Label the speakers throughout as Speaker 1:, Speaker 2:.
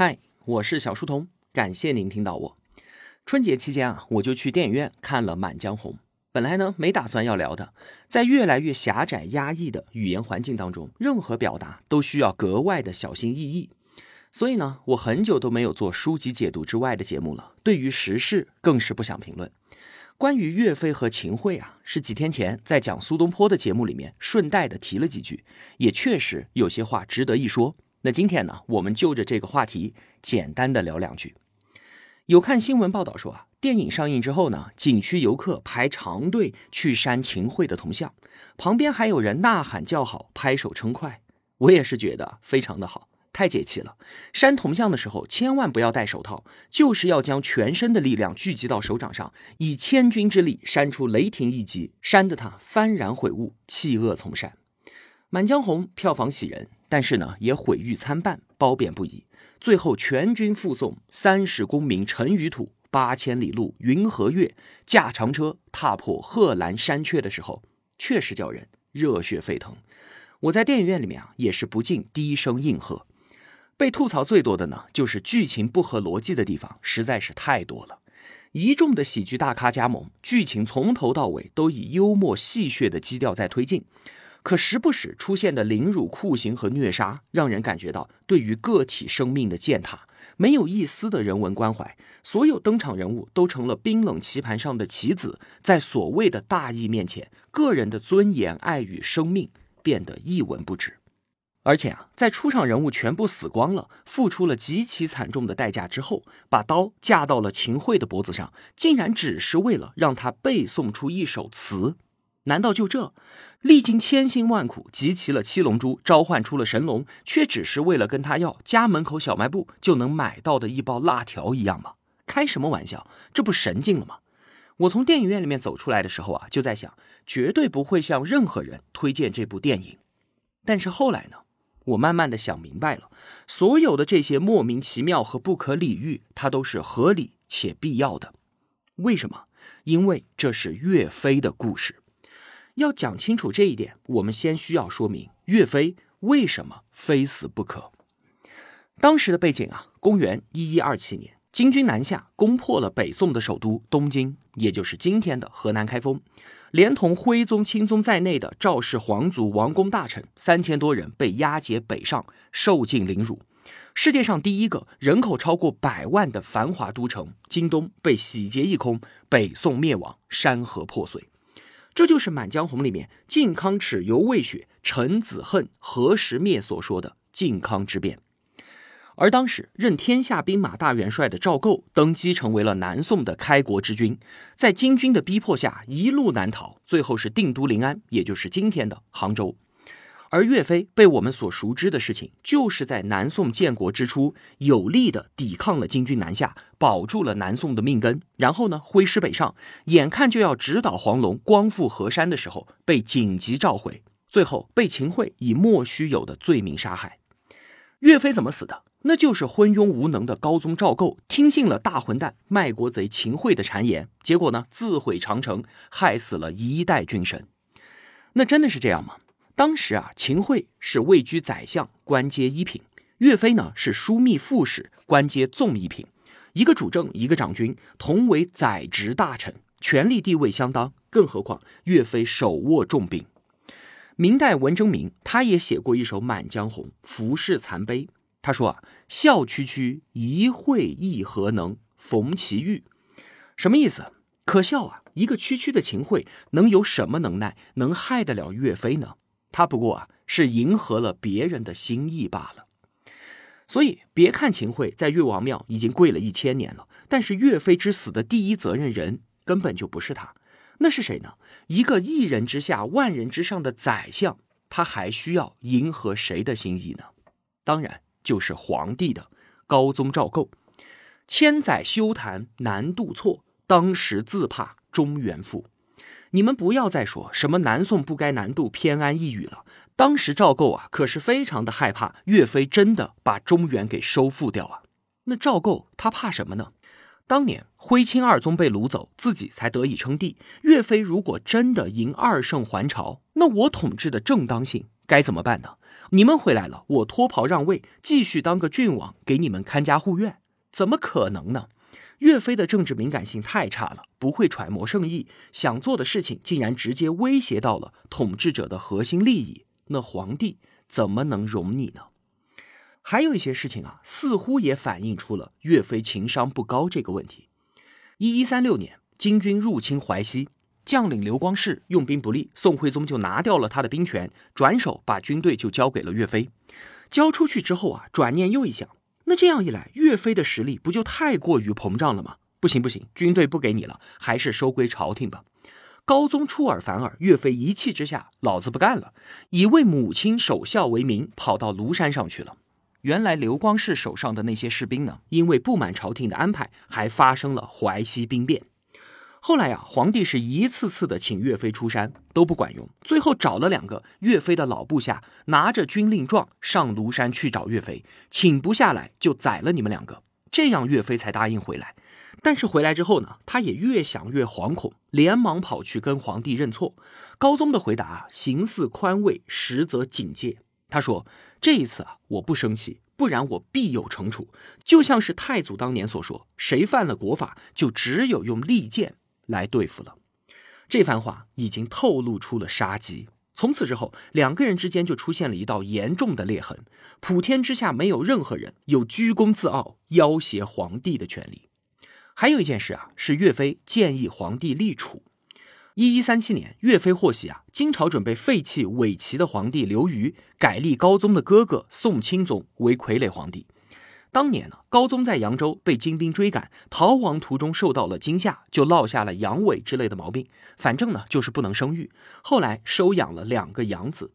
Speaker 1: 嗨，我是小书童，感谢您听到我。春节期间啊，我就去电影院看了《满江红》。本来呢，没打算要聊的，在越来越狭窄、压抑的语言环境当中，任何表达都需要格外的小心翼翼。所以呢，我很久都没有做书籍解读之外的节目了。对于时事，更是不想评论。关于岳飞和秦桧啊，是几天前在讲苏东坡的节目里面顺带的提了几句，也确实有些话值得一说。那今天呢，我们就着这个话题简单的聊两句。有看新闻报道说啊，电影上映之后呢，景区游客排长队去删秦桧的铜像，旁边还有人呐喊叫好、拍手称快。我也是觉得非常的好。太解气了！删铜像的时候，千万不要戴手套，就是要将全身的力量聚集到手掌上，以千钧之力删出雷霆一击，删得他幡然悔悟，弃恶从善。《满江红》票房喜人，但是呢，也毁誉参半，褒贬不一。最后全军覆宋，三十功名尘与土，八千里路云和月，驾长车踏破贺兰山缺的时候，确实叫人热血沸腾。我在电影院里面啊，也是不禁低声应和。被吐槽最多的呢，就是剧情不合逻辑的地方实在是太多了。一众的喜剧大咖加盟，剧情从头到尾都以幽默戏谑的基调在推进，可时不时出现的凌辱、酷刑和虐杀，让人感觉到对于个体生命的践踏，没有一丝的人文关怀。所有登场人物都成了冰冷棋盘上的棋子，在所谓的大义面前，个人的尊严、爱与生命变得一文不值。而且啊，在出场人物全部死光了，付出了极其惨重的代价之后，把刀架到了秦桧的脖子上，竟然只是为了让他背诵出一首词？难道就这，历经千辛万苦集齐了七龙珠，召唤出了神龙，却只是为了跟他要家门口小卖部就能买到的一包辣条一样吗？开什么玩笑，这不神经了吗？我从电影院里面走出来的时候啊，就在想，绝对不会向任何人推荐这部电影。但是后来呢？我慢慢的想明白了，所有的这些莫名其妙和不可理喻，它都是合理且必要的。为什么？因为这是岳飞的故事。要讲清楚这一点，我们先需要说明岳飞为什么非死不可。当时的背景啊，公元一一二七年。金军南下，攻破了北宋的首都东京，也就是今天的河南开封。连同徽宗、钦宗在内的赵氏皇族、王公大臣三千多人被押解北上，受尽凌辱。世界上第一个人口超过百万的繁华都城京东被洗劫一空，北宋灭亡，山河破碎。这就是《满江红》里面“靖康耻，犹未雪；臣子恨，何时灭”所说的靖康之变。而当时任天下兵马大元帅的赵构登基成为了南宋的开国之君，在金军的逼迫下一路南逃，最后是定都临安，也就是今天的杭州。而岳飞被我们所熟知的事情，就是在南宋建国之初有力的抵抗了金军南下，保住了南宋的命根，然后呢挥师北上，眼看就要直捣黄龙、光复河山的时候，被紧急召回，最后被秦桧以莫须有的罪名杀害。岳飞怎么死的？那就是昏庸无能的高宗赵构听信了大混蛋卖国贼秦桧的谗言，结果呢自毁长城，害死了一代军神。那真的是这样吗？当时啊，秦桧是位居宰相，官阶一品；岳飞呢是枢密副使，官阶纵一品。一个主政，一个掌军，同为宰执大臣，权力地位相当。更何况岳飞手握重兵。明代文征明他也写过一首《满江红·浮世残碑》。他说啊，笑区区一会意何能逢其玉？什么意思？可笑啊！一个区区的秦桧能有什么能耐，能害得了岳飞呢？他不过啊，是迎合了别人的心意罢了。所以，别看秦桧在岳王庙已经跪了一千年了，但是岳飞之死的第一责任人根本就不是他，那是谁呢？一个一人之下、万人之上的宰相，他还需要迎合谁的心意呢？当然。就是皇帝的高宗赵构，千载修谈难度错，当时自怕中原覆。你们不要再说什么南宋不该南渡偏安一隅了。当时赵构啊，可是非常的害怕岳飞真的把中原给收复掉啊。那赵构他怕什么呢？当年徽钦二宗被掳走，自己才得以称帝。岳飞如果真的迎二圣还朝，那我统治的正当性该怎么办呢？你们回来了，我脱袍让位，继续当个郡王，给你们看家护院，怎么可能呢？岳飞的政治敏感性太差了，不会揣摩圣意，想做的事情竟然直接威胁到了统治者的核心利益，那皇帝怎么能容你呢？还有一些事情啊，似乎也反映出了岳飞情商不高这个问题。一一三六年，金军入侵淮西，将领刘光世用兵不利，宋徽宗就拿掉了他的兵权，转手把军队就交给了岳飞。交出去之后啊，转念又一想。那这样一来，岳飞的实力不就太过于膨胀了吗？不行不行，军队不给你了，还是收归朝廷吧。高宗出尔反尔，岳飞一气之下，老子不干了，以为母亲守孝为名，跑到庐山上去了。原来刘光世手上的那些士兵呢，因为不满朝廷的安排，还发生了淮西兵变。后来呀，皇帝是一次次的请岳飞出山，都不管用。最后找了两个岳飞的老部下，拿着军令状上庐山去找岳飞，请不下来就宰了你们两个。这样岳飞才答应回来。但是回来之后呢，他也越想越惶恐，连忙跑去跟皇帝认错。高宗的回答啊，形似宽慰，实则警戒。他说：“这一次啊，我不生气，不然我必有惩处。就像是太祖当年所说，谁犯了国法，就只有用利剑。”来对付了，这番话已经透露出了杀机。从此之后，两个人之间就出现了一道严重的裂痕。普天之下没有任何人有居功自傲、要挟皇帝的权利。还有一件事啊，是岳飞建议皇帝立储。一一三七年，岳飞获悉啊，金朝准备废弃伪齐的皇帝刘虞，改立高宗的哥哥宋钦宗为傀儡皇帝。当年呢，高宗在扬州被金兵追赶，逃亡途中受到了惊吓，就落下了阳痿之类的毛病。反正呢，就是不能生育。后来收养了两个养子。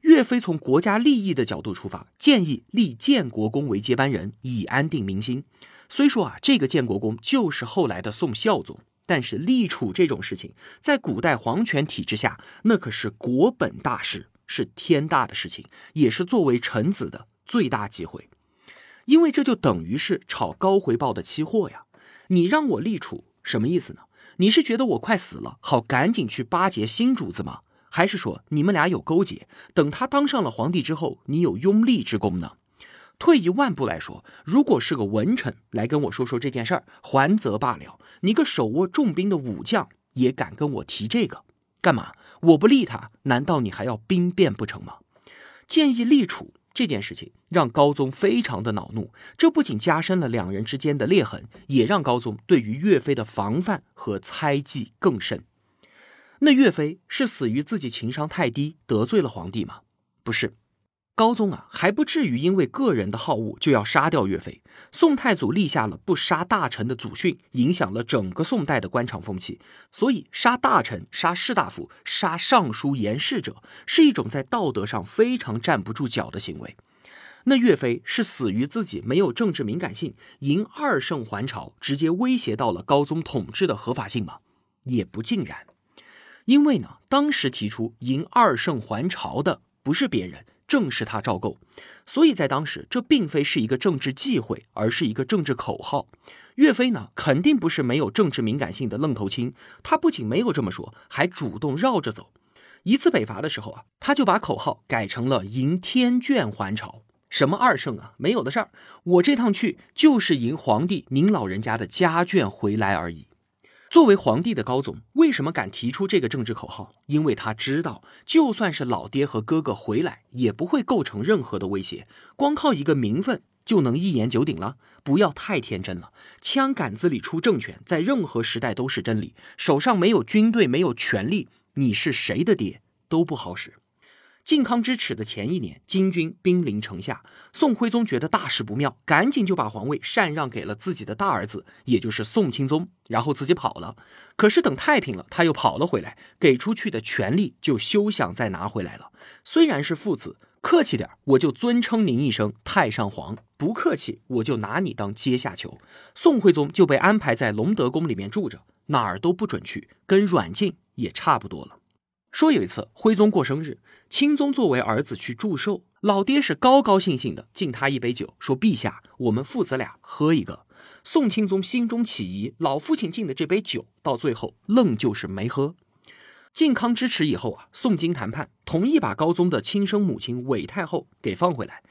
Speaker 1: 岳飞从国家利益的角度出发，建议立建国公为接班人，以安定民心。虽说啊，这个建国公就是后来的宋孝宗，但是立储这种事情，在古代皇权体制下，那可是国本大事，是天大的事情，也是作为臣子的最大机会。因为这就等于是炒高回报的期货呀！你让我立储什么意思呢？你是觉得我快死了，好赶紧去巴结新主子吗？还是说你们俩有勾结？等他当上了皇帝之后，你有拥立之功呢？退一万步来说，如果是个文臣来跟我说说这件事儿，还则罢了。你个手握重兵的武将也敢跟我提这个，干嘛？我不立他，难道你还要兵变不成吗？建议立储。这件事情让高宗非常的恼怒，这不仅加深了两人之间的裂痕，也让高宗对于岳飞的防范和猜忌更甚。那岳飞是死于自己情商太低，得罪了皇帝吗？不是。高宗啊，还不至于因为个人的好恶就要杀掉岳飞。宋太祖立下了不杀大臣的祖训，影响了整个宋代的官场风气。所以，杀大臣、杀士大夫、杀尚书言事者，是一种在道德上非常站不住脚的行为。那岳飞是死于自己没有政治敏感性，迎二圣还朝，直接威胁到了高宗统治的合法性吗？也不尽然。因为呢，当时提出迎二圣还朝的不是别人。正是他赵构，所以在当时，这并非是一个政治忌讳，而是一个政治口号。岳飞呢，肯定不是没有政治敏感性的愣头青，他不仅没有这么说，还主动绕着走。一次北伐的时候啊，他就把口号改成了“迎天眷还朝”，什么二圣啊，没有的事儿。我这趟去就是迎皇帝您老人家的家眷回来而已。作为皇帝的高总，为什么敢提出这个政治口号？因为他知道，就算是老爹和哥哥回来，也不会构成任何的威胁。光靠一个名分就能一言九鼎了？不要太天真了。枪杆子里出政权，在任何时代都是真理。手上没有军队，没有权力，你是谁的爹都不好使。靖康之耻的前一年，金军兵临城下，宋徽宗觉得大事不妙，赶紧就把皇位禅让给了自己的大儿子，也就是宋钦宗，然后自己跑了。可是等太平了，他又跑了回来，给出去的权力就休想再拿回来了。虽然是父子，客气点我就尊称您一声太上皇；不客气，我就拿你当阶下囚。宋徽宗就被安排在隆德宫里面住着，哪儿都不准去，跟软禁也差不多了。说有一次徽宗过生日，钦宗作为儿子去祝寿，老爹是高高兴兴的敬他一杯酒，说：“陛下，我们父子俩喝一个。”宋钦宗心中起疑，老父亲敬的这杯酒，到最后愣就是没喝。靖康之耻以后啊，宋金谈判同意把高宗的亲生母亲韦太后给放回来。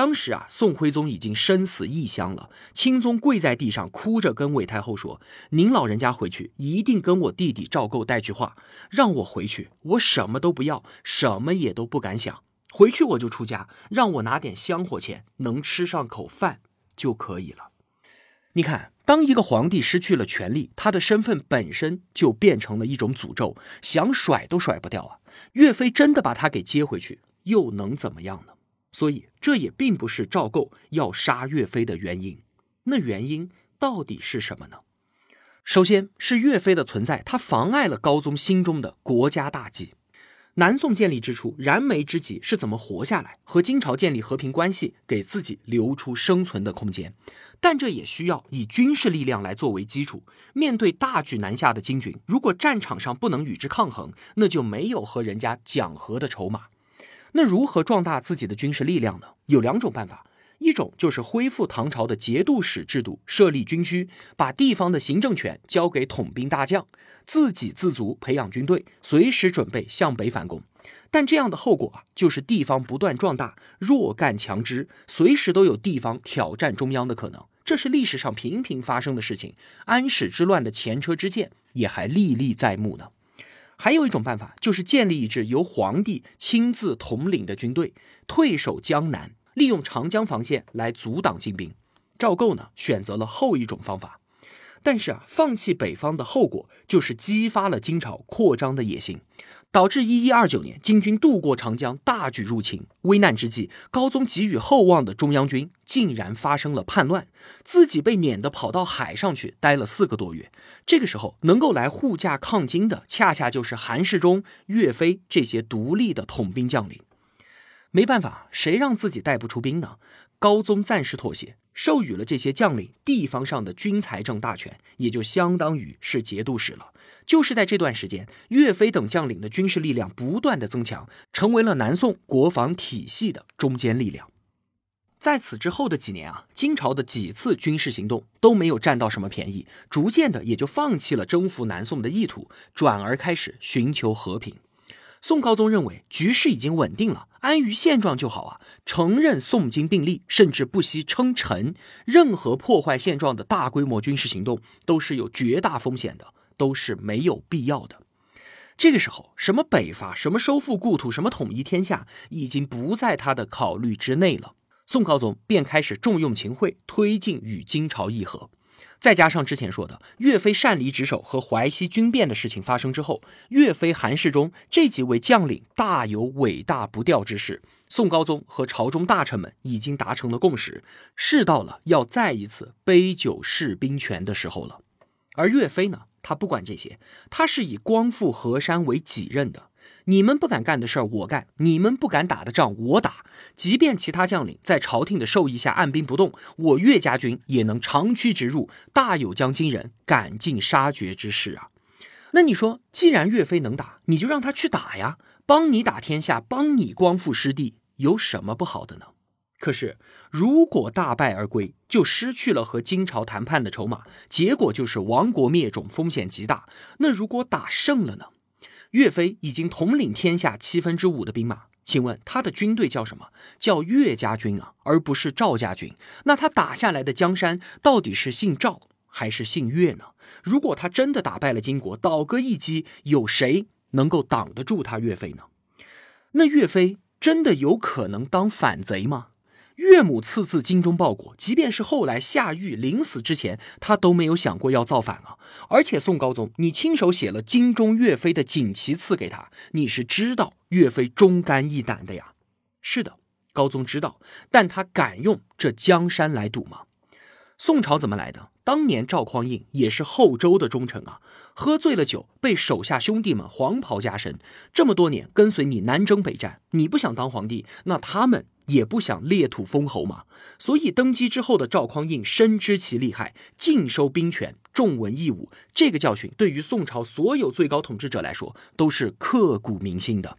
Speaker 1: 当时啊，宋徽宗已经生死异乡了，钦宗跪在地上哭着跟韦太后说：“您老人家回去一定跟我弟弟赵构带句话，让我回去，我什么都不要，什么也都不敢想，回去我就出家，让我拿点香火钱，能吃上口饭就可以了。”你看。当一个皇帝失去了权力，他的身份本身就变成了一种诅咒，想甩都甩不掉啊！岳飞真的把他给接回去，又能怎么样呢？所以这也并不是赵构要杀岳飞的原因。那原因到底是什么呢？首先是岳飞的存在，他妨碍了高宗心中的国家大计。南宋建立之初，燃眉之急是怎么活下来，和金朝建立和平关系，给自己留出生存的空间。但这也需要以军事力量来作为基础。面对大举南下的金军，如果战场上不能与之抗衡，那就没有和人家讲和的筹码。那如何壮大自己的军事力量呢？有两种办法。一种就是恢复唐朝的节度使制度，设立军区，把地方的行政权交给统兵大将，自给自足，培养军队，随时准备向北反攻。但这样的后果啊，就是地方不断壮大，弱干强支，随时都有地方挑战中央的可能。这是历史上频频发生的事情，安史之乱的前车之鉴也还历历在目呢。还有一种办法，就是建立一支由皇帝亲自统领的军队，退守江南。利用长江防线来阻挡金兵，赵构呢选择了后一种方法，但是啊，放弃北方的后果就是激发了金朝扩张的野心，导致一一二九年金军渡过长江，大举入侵。危难之际，高宗给予厚望的中央军竟然发生了叛乱，自己被撵得跑到海上去待了四个多月。这个时候，能够来护驾抗金的，恰恰就是韩世忠、岳飞这些独立的统兵将领。没办法，谁让自己带不出兵呢？高宗暂时妥协，授予了这些将领地方上的军财政大权，也就相当于是节度使了。就是在这段时间，岳飞等将领的军事力量不断的增强，成为了南宋国防体系的中坚力量。在此之后的几年啊，金朝的几次军事行动都没有占到什么便宜，逐渐的也就放弃了征服南宋的意图，转而开始寻求和平。宋高宗认为局势已经稳定了，安于现状就好啊！承认宋金并立，甚至不惜称臣。任何破坏现状的大规模军事行动都是有绝大风险的，都是没有必要的。这个时候，什么北伐，什么收复故土，什么统一天下，已经不在他的考虑之内了。宋高宗便开始重用秦桧，推进与金朝议和。再加上之前说的岳飞擅离职守和淮西军变的事情发生之后，岳飞、韩世忠这几位将领大有伟大不掉之势。宋高宗和朝中大臣们已经达成了共识，是到了要再一次杯酒释兵权的时候了。而岳飞呢，他不管这些，他是以光复河山为己任的。你们不敢干的事儿我干，你们不敢打的仗我打。即便其他将领在朝廷的授意下按兵不动，我岳家军也能长驱直入，大有将金人赶尽杀绝之势啊！那你说，既然岳飞能打，你就让他去打呀，帮你打天下，帮你光复失地，有什么不好的呢？可是，如果大败而归，就失去了和金朝谈判的筹码，结果就是亡国灭种，风险极大。那如果打胜了呢？岳飞已经统领天下七分之五的兵马，请问他的军队叫什么？叫岳家军啊，而不是赵家军。那他打下来的江山到底是姓赵还是姓岳呢？如果他真的打败了金国，倒戈一击，有谁能够挡得住他岳飞呢？那岳飞真的有可能当反贼吗？岳母赐字精忠报国，即便是后来下狱临死之前，他都没有想过要造反啊！而且宋高宗，你亲手写了精忠岳飞的锦旗赐给他，你是知道岳飞忠肝义胆的呀？是的，高宗知道，但他敢用这江山来赌吗？宋朝怎么来的？当年赵匡胤也是后周的忠臣啊，喝醉了酒，被手下兄弟们黄袍加身，这么多年跟随你南征北战，你不想当皇帝，那他们也不想裂土封侯嘛。所以登基之后的赵匡胤深知其厉害，尽收兵权，重文抑武，这个教训对于宋朝所有最高统治者来说都是刻骨铭心的。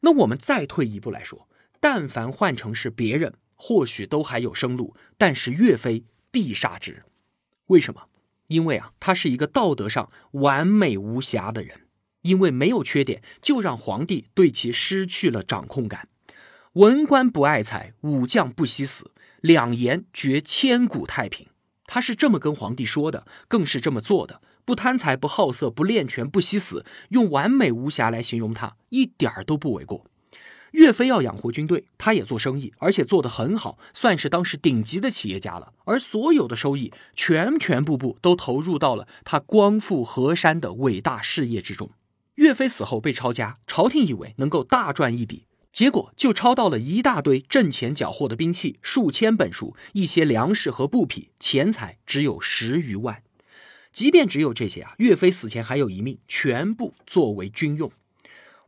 Speaker 1: 那我们再退一步来说，但凡换成是别人，或许都还有生路，但是岳飞。必杀之，为什么？因为啊，他是一个道德上完美无瑕的人。因为没有缺点，就让皇帝对其失去了掌控感。文官不爱财，武将不惜死，两言绝千古太平。他是这么跟皇帝说的，更是这么做的。不贪财，不好色，不恋权，不惜死，用完美无瑕来形容他，一点儿都不为过。岳飞要养活军队，他也做生意，而且做得很好，算是当时顶级的企业家了。而所有的收益，全全部部都投入到了他光复河山的伟大事业之中。岳飞死后被抄家，朝廷以为能够大赚一笔，结果就抄到了一大堆阵前缴获的兵器，数千本书，一些粮食和布匹，钱财只有十余万。即便只有这些啊，岳飞死前还有一命，全部作为军用。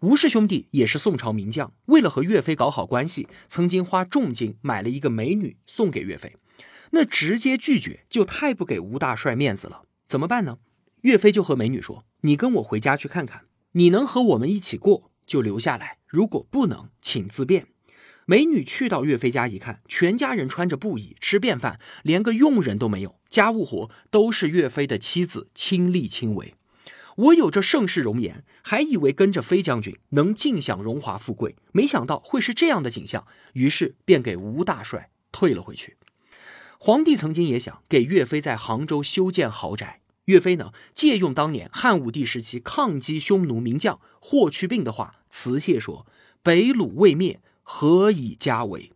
Speaker 1: 吴氏兄弟也是宋朝名将，为了和岳飞搞好关系，曾经花重金买了一个美女送给岳飞。那直接拒绝就太不给吴大帅面子了，怎么办呢？岳飞就和美女说：“你跟我回家去看看，你能和我们一起过就留下来，如果不能，请自便。”美女去到岳飞家一看，全家人穿着布衣吃便饭，连个佣人都没有，家务活都是岳飞的妻子亲力亲为。我有着盛世容颜，还以为跟着飞将军能尽享荣华富贵，没想到会是这样的景象，于是便给吴大帅退了回去。皇帝曾经也想给岳飞在杭州修建豪宅，岳飞呢借用当年汉武帝时期抗击匈奴名将霍去病的话，辞谢说：“北虏未灭。”何以家为？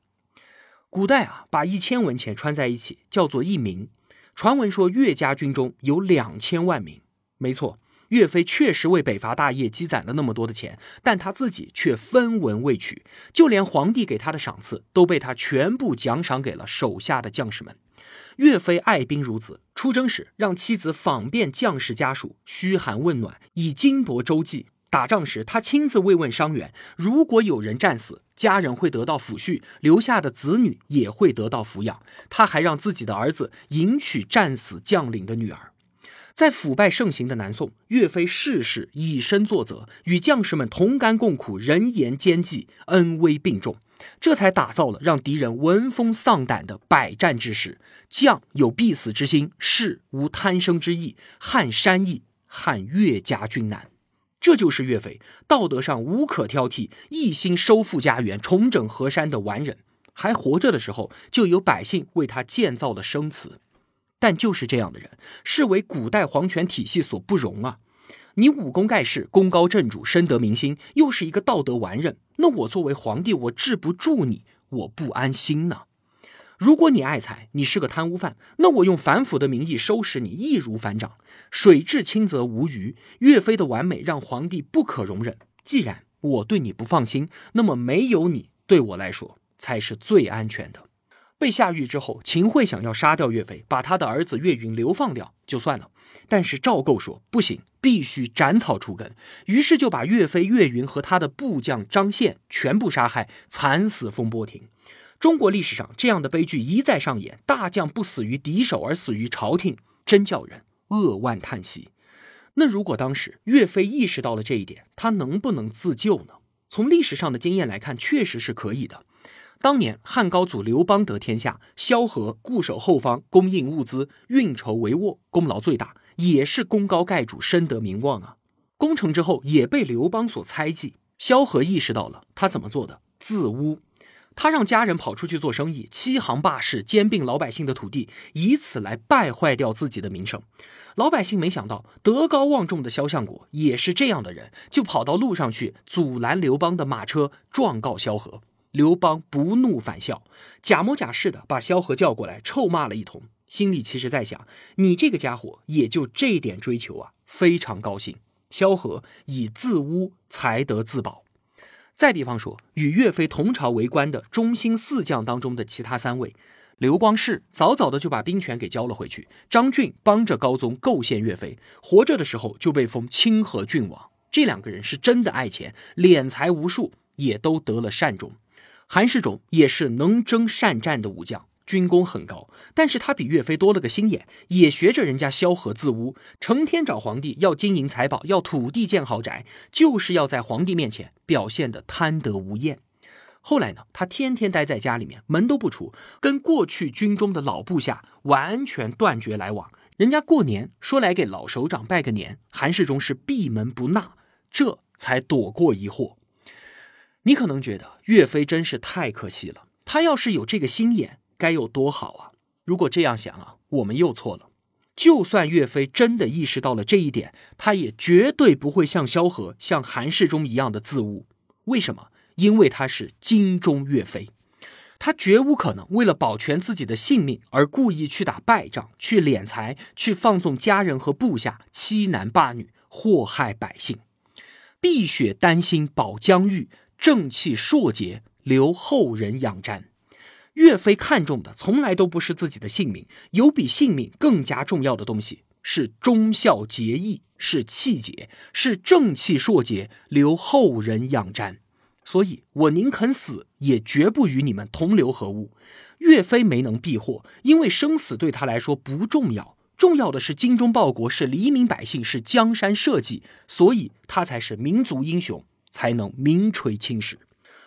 Speaker 1: 古代啊，把一千文钱穿在一起叫做一名。传闻说岳家军中有两千万名。没错，岳飞确实为北伐大业积攒了那么多的钱，但他自己却分文未取，就连皇帝给他的赏赐都被他全部奖赏给了手下的将士们。岳飞爱兵如子，出征时让妻子访遍将士家属，嘘寒问暖，以金帛周济。打仗时，他亲自慰问伤员。如果有人战死，家人会得到抚恤，留下的子女也会得到抚养。他还让自己的儿子迎娶战死将领的女儿。在腐败盛行的南宋，岳飞事事以身作则，与将士们同甘共苦，人言兼济，恩威并重，这才打造了让敌人闻风丧胆的百战之势。将有必死之心，士无贪生之意。撼山易，撼岳家军难。这就是岳飞道德上无可挑剔，一心收复家园、重整河山的完人。还活着的时候，就有百姓为他建造了生祠。但就是这样的人，是为古代皇权体系所不容啊！你武功盖世、功高震主、深得民心，又是一个道德完人，那我作为皇帝，我治不住你，我不安心呢。如果你爱财，你是个贪污犯，那我用反腐的名义收拾你，易如反掌。水至清则无鱼。岳飞的完美让皇帝不可容忍。既然我对你不放心，那么没有你，对我来说才是最安全的。被下狱之后，秦桧想要杀掉岳飞，把他的儿子岳云流放掉就算了。但是赵构说不行，必须斩草除根。于是就把岳飞、岳云和他的部将张宪全部杀害，惨死风波亭。中国历史上这样的悲剧一再上演，大将不死于敌手而死于朝廷，真叫人扼腕叹息。那如果当时岳飞意识到了这一点，他能不能自救呢？从历史上的经验来看，确实是可以的。当年汉高祖刘邦得天下，萧何固守后方，供应物资，运筹帷幄，功劳最大，也是功高盖主，深得名望啊。攻城之后也被刘邦所猜忌，萧何意识到了，他怎么做的？自污。他让家人跑出去做生意，欺行霸市，兼并老百姓的土地，以此来败坏掉自己的名声。老百姓没想到，德高望重的萧相国也是这样的人，就跑到路上去阻拦刘邦的马车，状告萧何。刘邦不怒反笑，假模假式的把萧何叫过来，臭骂了一通，心里其实在想：你这个家伙也就这点追求啊，非常高兴。萧何以自污才得自保。再比方说，与岳飞同朝为官的中兴四将当中的其他三位，刘光世早早的就把兵权给交了回去，张俊帮着高宗构陷岳飞，活着的时候就被封清河郡王。这两个人是真的爱钱，敛财无数，也都得了善终。韩世忠也是能征善战的武将。军功很高，但是他比岳飞多了个心眼，也学着人家萧何自污，成天找皇帝要金银财宝，要土地建豪宅，就是要在皇帝面前表现的贪得无厌。后来呢，他天天待在家里面，门都不出，跟过去军中的老部下完全断绝来往。人家过年说来给老首长拜个年，韩世忠是闭门不纳，这才躲过一祸。你可能觉得岳飞真是太可惜了，他要是有这个心眼，该有多好啊！如果这样想啊，我们又错了。就算岳飞真的意识到了这一点，他也绝对不会像萧何、像韩世忠一样的自误。为什么？因为他是精忠岳飞，他绝无可能为了保全自己的性命而故意去打败仗、去敛财、去放纵家人和部下、欺男霸女、祸害百姓。碧血丹心保疆域。正气硕节，留后人仰瞻。岳飞看重的从来都不是自己的性命，有比性命更加重要的东西，是忠孝节义，是气节，是正气硕节，留后人仰瞻。所以，我宁肯死，也绝不与你们同流合污。岳飞没能避祸，因为生死对他来说不重要，重要的是精忠报国，是黎民百姓，是江山社稷，所以他才是民族英雄。才能名垂青史。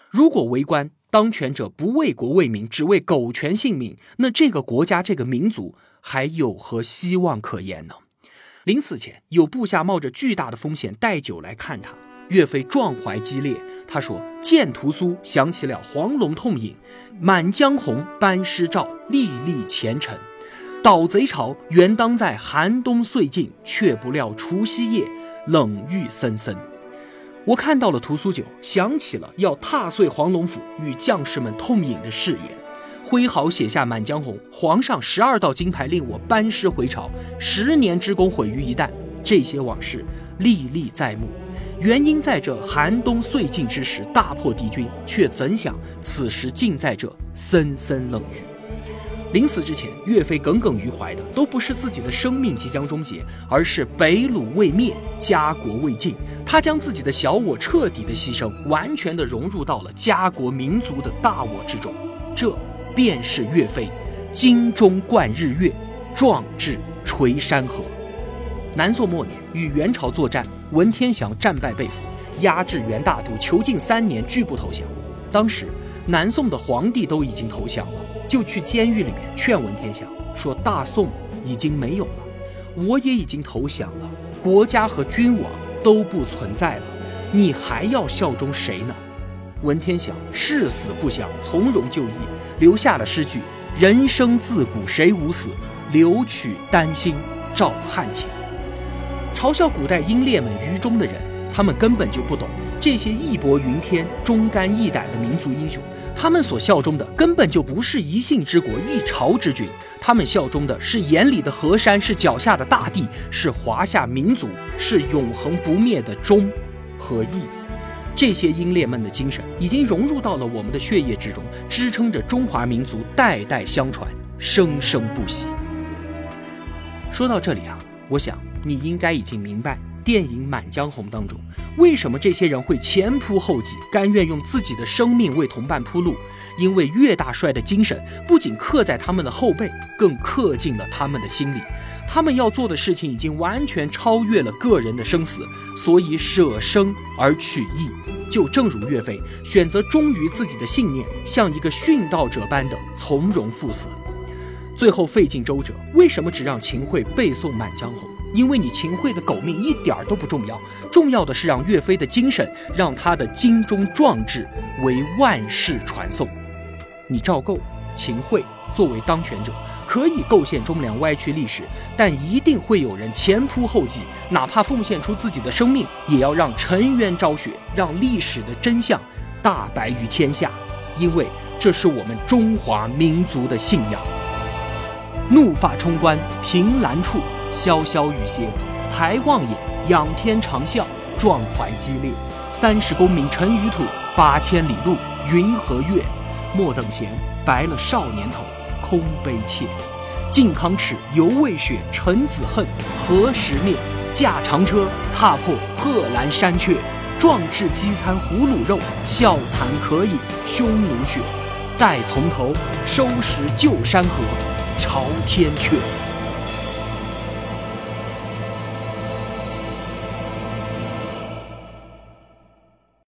Speaker 1: 如果为官当权者不为国为民，只为苟全性命，那这个国家、这个民族还有何希望可言呢？临死前，有部下冒着巨大的风险带酒来看他。岳飞壮怀激烈，他说：“见屠苏，想起了黄龙痛饮；满江红，班师照，历历前尘。倒贼巢，原当在寒冬岁尽，却不料除夕夜，冷雨森森。”我看到了屠苏酒，想起了要踏碎黄龙府与将士们痛饮的誓言，挥毫写下《满江红》。皇上十二道金牌令我班师回朝，十年之功毁于一旦。这些往事历历在目，原因在这寒冬岁尽之时大破敌军，却怎想此时竟在这森森冷雨。临死之前，岳飞耿耿于怀的都不是自己的生命即将终结，而是北虏未灭，家国未尽。他将自己的小我彻底的牺牲，完全的融入到了家国民族的大我之中。这便是岳飞，精忠贯日月，壮志垂山河。南宋末年，与元朝作战，文天祥战败被俘，压制元大都囚禁三年，拒不投降。当时，南宋的皇帝都已经投降了。就去监狱里面劝文天祥说：“大宋已经没有了，我也已经投降了，国家和君王都不存在了，你还要效忠谁呢？”文天祥誓死不降，从容就义，留下了诗句：“人生自古谁无死，留取丹心照汗青。”嘲笑古代英烈们愚忠的人，他们根本就不懂这些义薄云天、忠肝义胆的民族英雄。他们所效忠的根本就不是一姓之国、一朝之君，他们效忠的是眼里的河山，是脚下的大地，是华夏民族，是永恒不灭的忠和义。这些英烈们的精神已经融入到了我们的血液之中，支撑着中华民族代代相传，生生不息。说到这里啊，我想你应该已经明白电影《满江红》当中。为什么这些人会前仆后继，甘愿用自己的生命为同伴铺路？因为岳大帅的精神不仅刻在他们的后背，更刻进了他们的心里。他们要做的事情已经完全超越了个人的生死，所以舍生而取义。就正如岳飞选择忠于自己的信念，像一个殉道者般的从容赴死。最后费尽周折，为什么只让秦桧背诵《满江红》？因为你秦桧的狗命一点儿都不重要，重要的是让岳飞的精神，让他的精忠壮志为万世传颂。你赵构、秦桧作为当权者，可以构陷忠良歪曲历史，但一定会有人前仆后继，哪怕奉献出自己的生命，也要让沉冤昭雪，让历史的真相大白于天下。因为这是我们中华民族的信仰。怒发冲冠，凭栏处。潇潇雨歇，抬望眼，仰天长啸，壮怀激烈。三十功名尘与土，八千里路云和月。莫等闲，白了少年头，空悲切。靖康耻，犹未雪；臣子恨，何时灭？驾长车，踏破贺兰山阙。壮志饥餐胡虏肉，笑谈渴饮匈奴血。待从头，收拾旧山河，朝天阙。